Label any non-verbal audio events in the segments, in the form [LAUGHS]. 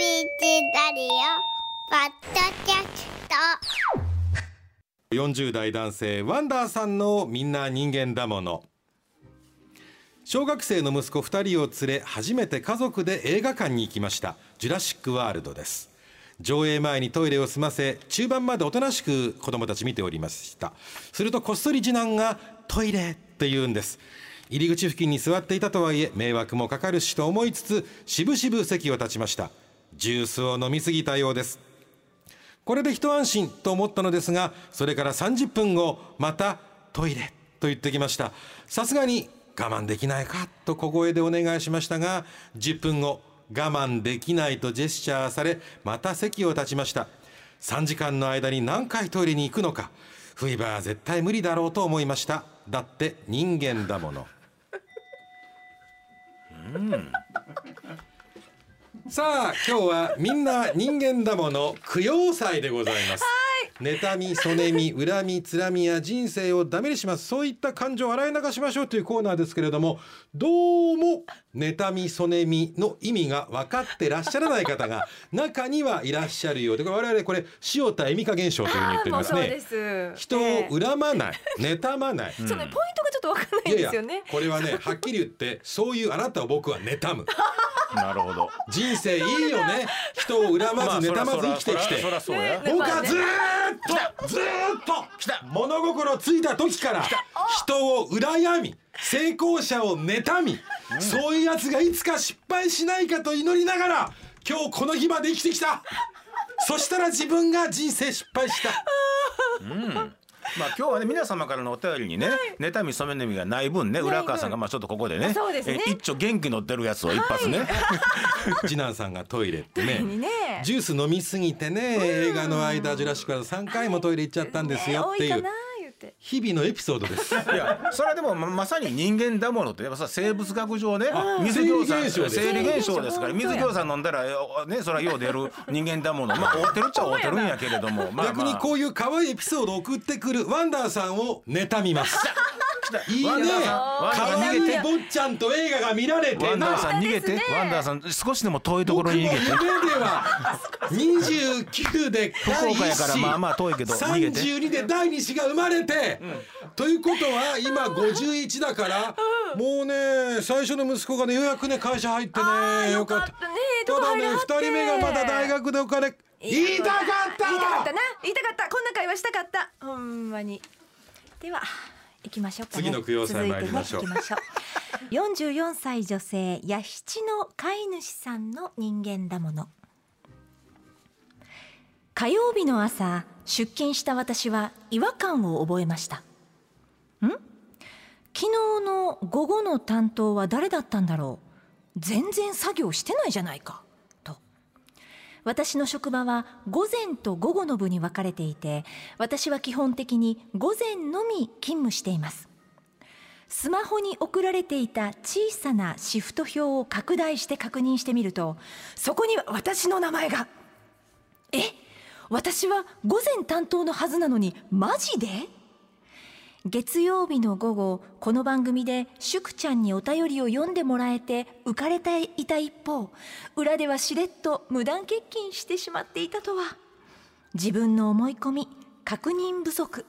チラリオポッドキャスト。40代男性ワンダーさんのみんな人間だもの。小学生の息子2人を連れ初めて家族で映画館に行きました。ジュラシックワールドです。上映前にトイレを済ませ中盤までおとなしく子供たち見ておりました。するとこっそり次男がトイレって言うんです。入り口付近に座っていたとはいえ迷惑もかかるしと思いつつしぶしぶ席を立ちました。ジュースを飲みすぎたようです。これで一安心と思ったのですがそれから30分後またトイレと言ってきました。さすがに我慢できないかと小声でお願いしましたが10分後我慢できないとジェスチャーされまた席を立ちました。3時間の間に何回トイレに行くのか冬場は絶対無理だろうと思いました。だって人間だもの。さあ今日はみんな人間だもの供養祭でございます。妬み、そねみ、恨み、つらみや人生をダメにします。そういった感情を洗い流しましょうというコーナーですけれども、どうも妬み、そねみの意味が分かってらっしゃらない方が中にはいらっしゃるようで、我々これ塩田恵美香現象というふうに言っておりますねで。す人を恨まない、妬まない。そのポイントがちょっとわかんないんですよね。これはね、はっきり言って、そういうあなたを僕は妬む。なるほど。人生いいよね。人を恨まず妬まず生きてきて。そらそうや。僕はずーっとずーっと物心ついた時から人を羨み成功者を妬み、そういうやつがいつか失敗しないかと祈りながら今日この日まで生きてきたそしたら自分が人生失敗したまあ今日はね皆様からのお便りにね、妬み染めみがない分ね浦川さんがまあちょっとここでね、そうですね。え一丁元気乗ってるやつを一発ね。[LAUGHS] 次男さんがトイレってね。ジュース飲みすぎてね映画の間ジュラシックワールド3回もトイレ行っちゃったんですよっていう。ね。日々のエピソードです。いやそれはでもままさに人間だものってやっぱさ生物学上ね水餃生理現象です。子生理現象ですから水餃子飲んだらねそれはよう出る人間だもの。まあ合うてるっちゃ合うてるんやけれども。まあ逆にこういう可愛いエピソードを送ってくるワンダーさんを妬みます。いいね。ワンダーさん。ワンダー可愛い逃げて坊ちゃんと映画が見られてワンダーさなん逃げて。ワンダーさん少しでも遠いところに逃げては29で福第岡や1子からまあまあ遠いけど逃げて。32で第2子が生まれて、ということは今51だから、もうね最初の息子がねようやくね会社入ってねよかった。ただね入りはって2人目がまだ大学でお金言いたかった。言いたかったな。言いたかった。こんな会話したかった。ほんまに。では行きましょうかね。次の供養祭参りましょう。ね行きましょう。[LAUGHS] 44歳女性ヤ七の飼い主さんの人間だもの火曜日の朝出勤した私は違和感を覚えました。ん？昨日の午後の担当は誰だったんだろう。全然作業してないじゃないか。と。私の職場は午前と午後の部に分かれていて私は基本的に午前のみ勤務しています。スマホに送られていた小さなシフト表を拡大して確認してみるとそこには私の名前が。え？私は午前担当のはずなのにマジで？月曜日の午後この番組で祝ちゃんにお便りを読んでもらえて浮かれていた一方裏ではしれっと無断欠勤してしまっていたとは。自分の思い込み確認不足。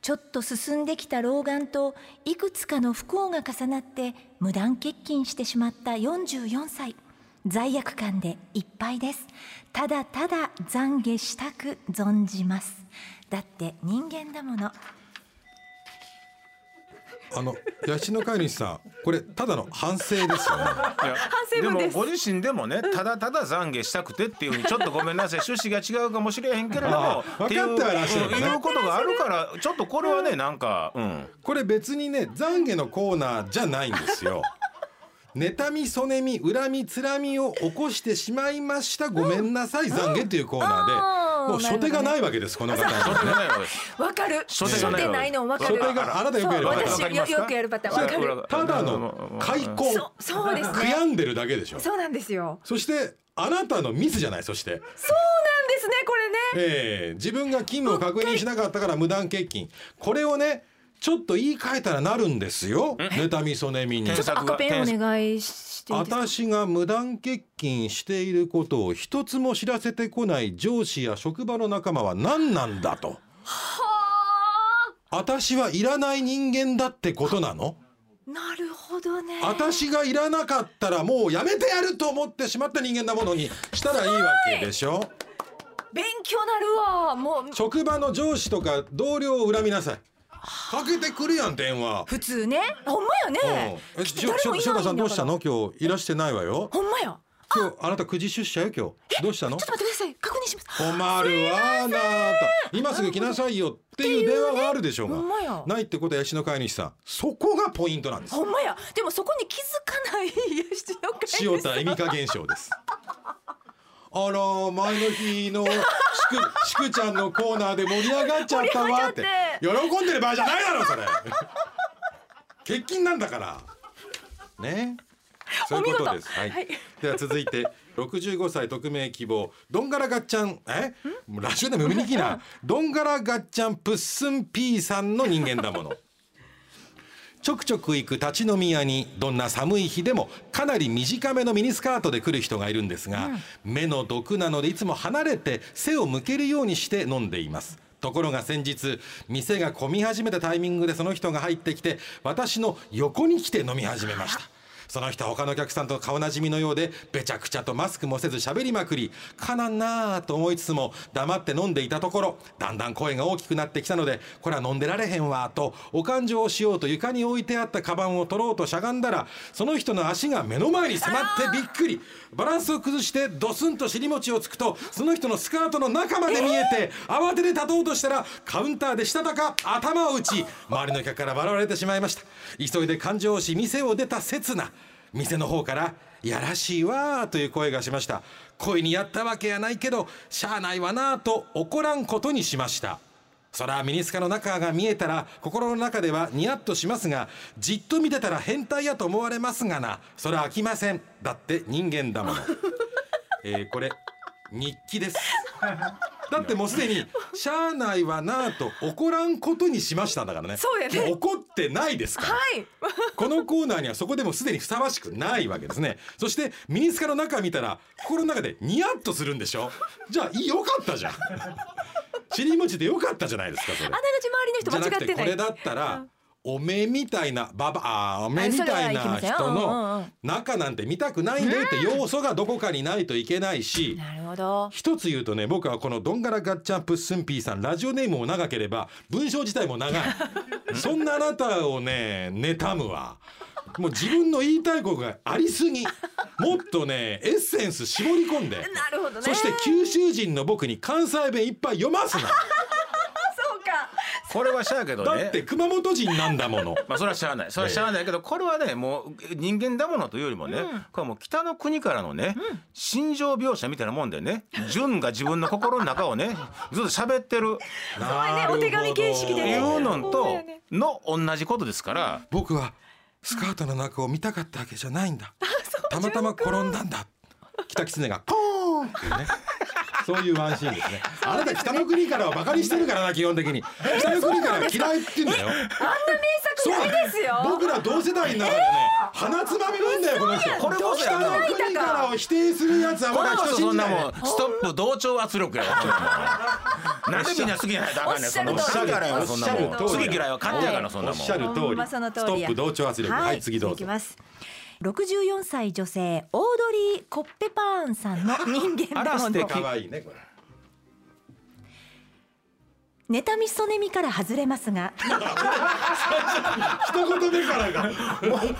ちょっと進んできた老眼といくつかの不幸が重なって無断欠勤してしまった44歳。罪悪感でいっぱいです。ただただ懺悔したく存じます。だって人間だもの。あのヤシの飼い主さんこれただの反省ですよね。いや省文です。もご自身でもねただただ懺悔したくてっていうふうにちょっとごめんなさい趣旨が違うかもしれへんけれども [LAUGHS] 分かってはらっしゃるね。うんいうことがあるからちょっとこれはねなんかうん。これ別にね懺悔のコーナーじゃないんですよ妬みそねみ恨みつらみを起こしてしまいました。ごめんなさい懺悔っていうコーナーで、もう初手がないわけですこの方。わかる初手がないのわかる。初手があなたよくやる私よよくやるパターンわかる。ただの開口そうそうですね。悔やんでるだけでしょ。そうなんですよ。そしてあなたのミスじゃないそして、そうなんですねこれね。ええ自分が勤務を確認しなかったから無断欠勤。これをねちょっと言い換えたらなるんですよ。妬みそねみに。検索赤ペンお願いしていいですか？私が無断欠勤していることを一つも知らせてこない上司や職場の仲間は何なんだと。私はいらない人間だってことなの。なるほどね。私がいらなかったらもうやめてやると思ってしまった人間なものにしたらいいわけでしょ？勉強なるわ。もう。職場の上司とか同僚を恨みなさいかけてくるやん電話。普通ね。ほんまやね。うん。えしょ田さんどうしたの？今日いらしてないわよ。ほんまや今日あなた9時出社よ今日。どうしたの？ちょっと待ってください。確認します。困るわあなた。今すぐ来なさいよっていう電話があるでしょうが。ほんまやないってことはヤシの飼い主さん。そこがポイントなんです。ほんまや。でもそこに気づかない。[LAUGHS] 吉野会塩田恵美香現象ですあら前の日のしくしくちゃんのコーナーで盛り上がっちゃったわって。喜んでる場合じゃないだろそれ。[LAUGHS] 欠勤なんだから。ね。そういうことです。はい、はい。では続いて65歳匿名希望どんがらがっちゃん？えラジオでも読みにきな。どんがらがっちゃんプッスン P さんの人間だものちょくちょく行く立ち飲み屋にどんな寒い日でもかなり短めのミニスカートで来る人がいるんですが、目の毒なのでいつも離れて背を向けるようにして飲んでいます。ところが先日店が混み始めたタイミングでその人が入ってきて私の横に来て飲み始めましたその人は他のお客さんと顔なじみのようでべちゃくちゃとマスクもせず喋りまくりかなんなあと思いつつも黙って飲んでいたところだんだん声が大きくなってきたのでこれは飲んでられへんわとお勘定をしようと床に置いてあったカバンを取ろうとしゃがんだらその人の足が目の前に迫ってびっくり。バランスを崩してドスンと尻餅をつくとその人のスカートの中まで見えて、慌てて立とうとしたらカウンターでしたたか頭を打ち周りの客から笑われてしまいました。急いで勘定をし店を出た刹那店の方から「やらしいわ」という声がしました声にやったわけやないけどしゃあないわなと怒らんことにしましたそらミニスカの中が見えたら心の中ではニヤッとしますがじっと見てたら変態やと思われますがなそら飽きませんだって人間だもの。[LAUGHS] えーこれ日記です。だってもうすでに「しゃあないわな」と怒らんことにしましたんだからね。そうやね。怒ってないですから。はいこのコーナーにはそこでもすでにふさわしくないわけですね。そしてミニスカの中見たら心の中でニヤッとするんでしょ？じゃあよかったじゃん。尻餅でよかったじゃないですかそれ。あながち周りの人間違ってない。くてこれだったらおめえみたいなババあーおめえみたいな人のん中なんて見たくないんだよって要素がどこかにないといけないし。なるほど。一つ言うとね僕はこのどんがらがっちゃんプッスンピーさんラジオネームも長ければ文章自体も長い。[LAUGHS] そんなあなたをね妬むわ。もう自分の言いたいことがありすぎ。もっとねエッセンス絞り込んで。[LAUGHS] なるほどね。そして九州人の僕に関西弁いっぱい読ますなこれはしゃあけどね。だって熊本人なんだもの。[LAUGHS] まあそれはしゃあない。それはしゃあないけどこれはねもう人間だものというよりもね、これはもう北の国からのね、心情描写みたいなもんでね純が自分の心の中をね [LAUGHS] ずっと喋ってる。なるほど。お手紙形式でね。いうのとの同じことですから。僕はスカートの中を見たかったわけじゃないんだ。[LAUGHS] たまたま転んだんだ。北狐がポーンっていうね [LAUGHS] そういうワンシーンですね。あなた北の国からはバカにしてるからな基本的に。北の国からは嫌いって言うんだよ。あんな名作ないですよ。僕ら同世代の中でね鼻つまみなんだよこの人。これこ北の国からを否定するやつはこれこそ僕は人信じなそんないもんストップ同調圧力やわ [LAUGHS] なんでみんな好きないとあかんねんそんなもん。おっしゃるからよそんなもん。おっしゃる通り好き嫌いは勝手やからそんなもん。おっしゃる通り。ストップ同調圧力。はい次どうぞ。続きます64歳女性オードリー・コッペパーンさんの人間だもの敵。可愛いねこれ。妬みそねみから外れますが。一言目からが。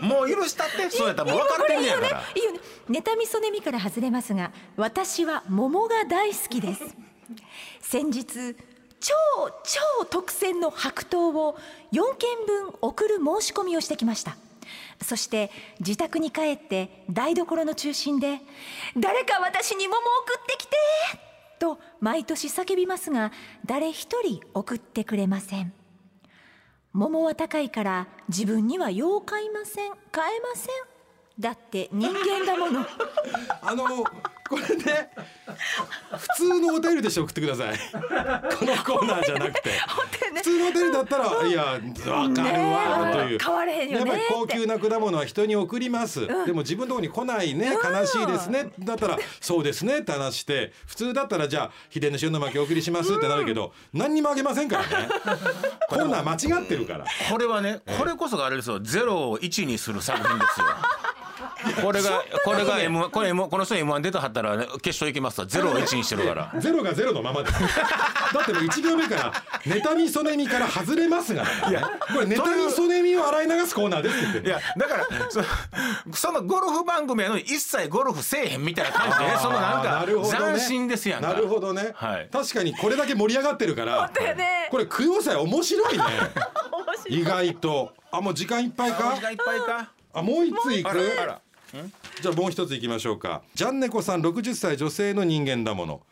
もう許したって。そうやったらもう分かってんねやから。いいよね妬みそね。みから外れますが私は桃が大好きです。先日超超特選の白桃を4件分送る申し込みをしてきましたそして自宅に帰って台所の中心で「誰か私に桃送ってきて!」と毎年叫びますが誰一人送ってくれません桃は高いから自分にはよう買いません買えませんだって人間だもの [LAUGHS] あのこれね普通のお便りでして送ってくださいこのコーナーじゃなくて [LAUGHS] 普通のお便りだったらいやわかるわという、変われへんよねやっぱり高級な果物は人に送ります、でも自分のところに来ないね悲しいですねだったらそうですねって話して普通だったらじゃあ秘伝の塩の巻きお送りしますってなるけど、何にもあげませんからね。コーナー間違ってるから。これはねこれこそがあれですよ。ゼロを1にする作品ですよこれがこれが M これ M この人 M1 出たはったら、ね、決勝行きますわ。ゼロを1にしてるから。[LAUGHS] ゼロがゼロのままで。す。[LAUGHS] だってもう一行目から妬みそねみから外れますが、ね、これ妬みそねみを洗い流すコーナーですって言ってる。いやだからそそのゴルフ番組やのに一切ゴルフせえへんみたいな感じでねそのなんか斬新ですやんか。なるほどね、はい。確かにこれだけ盛り上がってるからこれ供養祭面白いね。[LAUGHS] 意外と。あもう時間いっぱいか？あ時間いっぱいか？あもう一ついく？あらじゃあもう一ついきましょうか。ジャンネコさん60歳女性の人間だもの。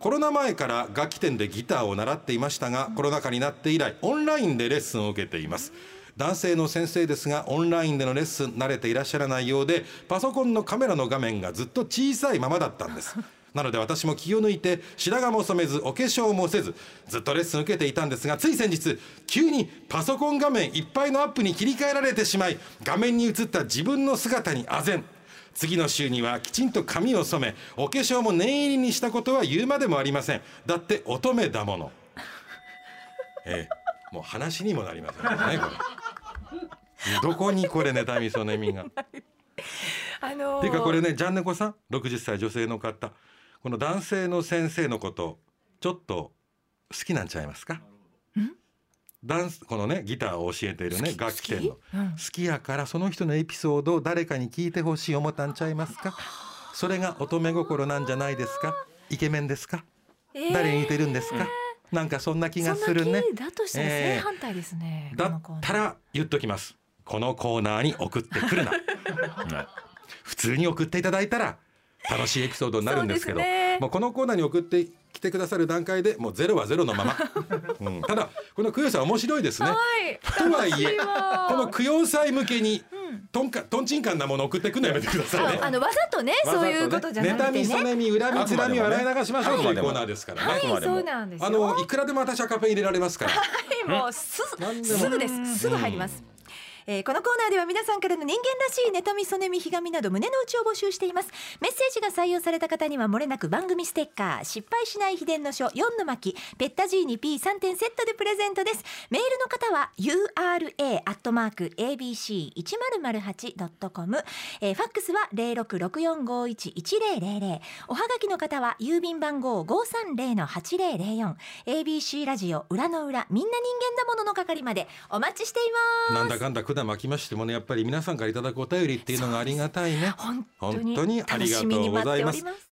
コロナ前から楽器店でギターを習っていましたがコロナ禍になって以来オンラインでレッスンを受けています。男性の先生ですがオンラインでのレッスン慣れていらっしゃらないようでパソコンのカメラの画面がずっと小さいままだったんです。なので私も気を抜いて白髪も染めずお化粧もせずずっとレッスン受けていたんですがつい先日急にパソコン画面いっぱいのアップに切り替えられてしまい画面に映った自分の姿に唖然。次の週にはきちんと髪を染めお化粧も念入りにしたことは言うまでもありません。だって乙女だもの。ええもう話にもなりませんよねこれ。どこにこれ妬みそねみが。[LAUGHS] あのーっていうかこれねジャンネコさん？60歳女性の方この男性の先生のことちょっと好きなんちゃいますか？ダンスこのねギターを教えているね楽器店の。好き？やからその人のエピソードを誰かに聞いてほしい思ったんちゃいますか？それが乙女心なんじゃないですか？イケメンですか？えー。誰に似てるんですか？なんかそんな気がするね。そんな気だとしたら正え。え反対ですね、だこのコーナーったら言っときます。このコーナーに送ってくるな。[LAUGHS] はい。普通に送っていただいたら楽しいエピソードになるんですけどね。もうこのコーナーに送ってきてくださる段階でもうゼロはゼロのまま、うん、ただこの供養祭面白いですね。はい。とはいえこの供養祭向けにとんかとんちんかんなもの送ってくるのやめてくださいね。ああのわざとねそういうことじゃなくて妬みそねねみ恨みつらみを洗い。流しましょうというコーナーですからね、あくまでも。そうなんですよ。あのいくらでも私赤ペン入れられますから。はいもうすすぐです。すぐ入ります、えーこのコーナーでは皆さんからの人間らしい妬みそねみひがみなど胸の内を募集しています。メッセージが採用された方にはもれなく番組ステッカー失敗しない秘伝の書4の巻ペッタ G に P3 点セットでプレゼントです。メールの方は ura アットマーク abc 一0 0 8ドットコム、えーファックスは零六六四五一一零零零。おはがきの方は郵便番号五三零の八零零四。ABC ラジオ裏の裏みんな人間だものの係までお待ちしています。なんだかんだ管巻きましてもねやっぱり皆さんからいただくお便りっていうのがありがたいね。本当に。ありがとうございます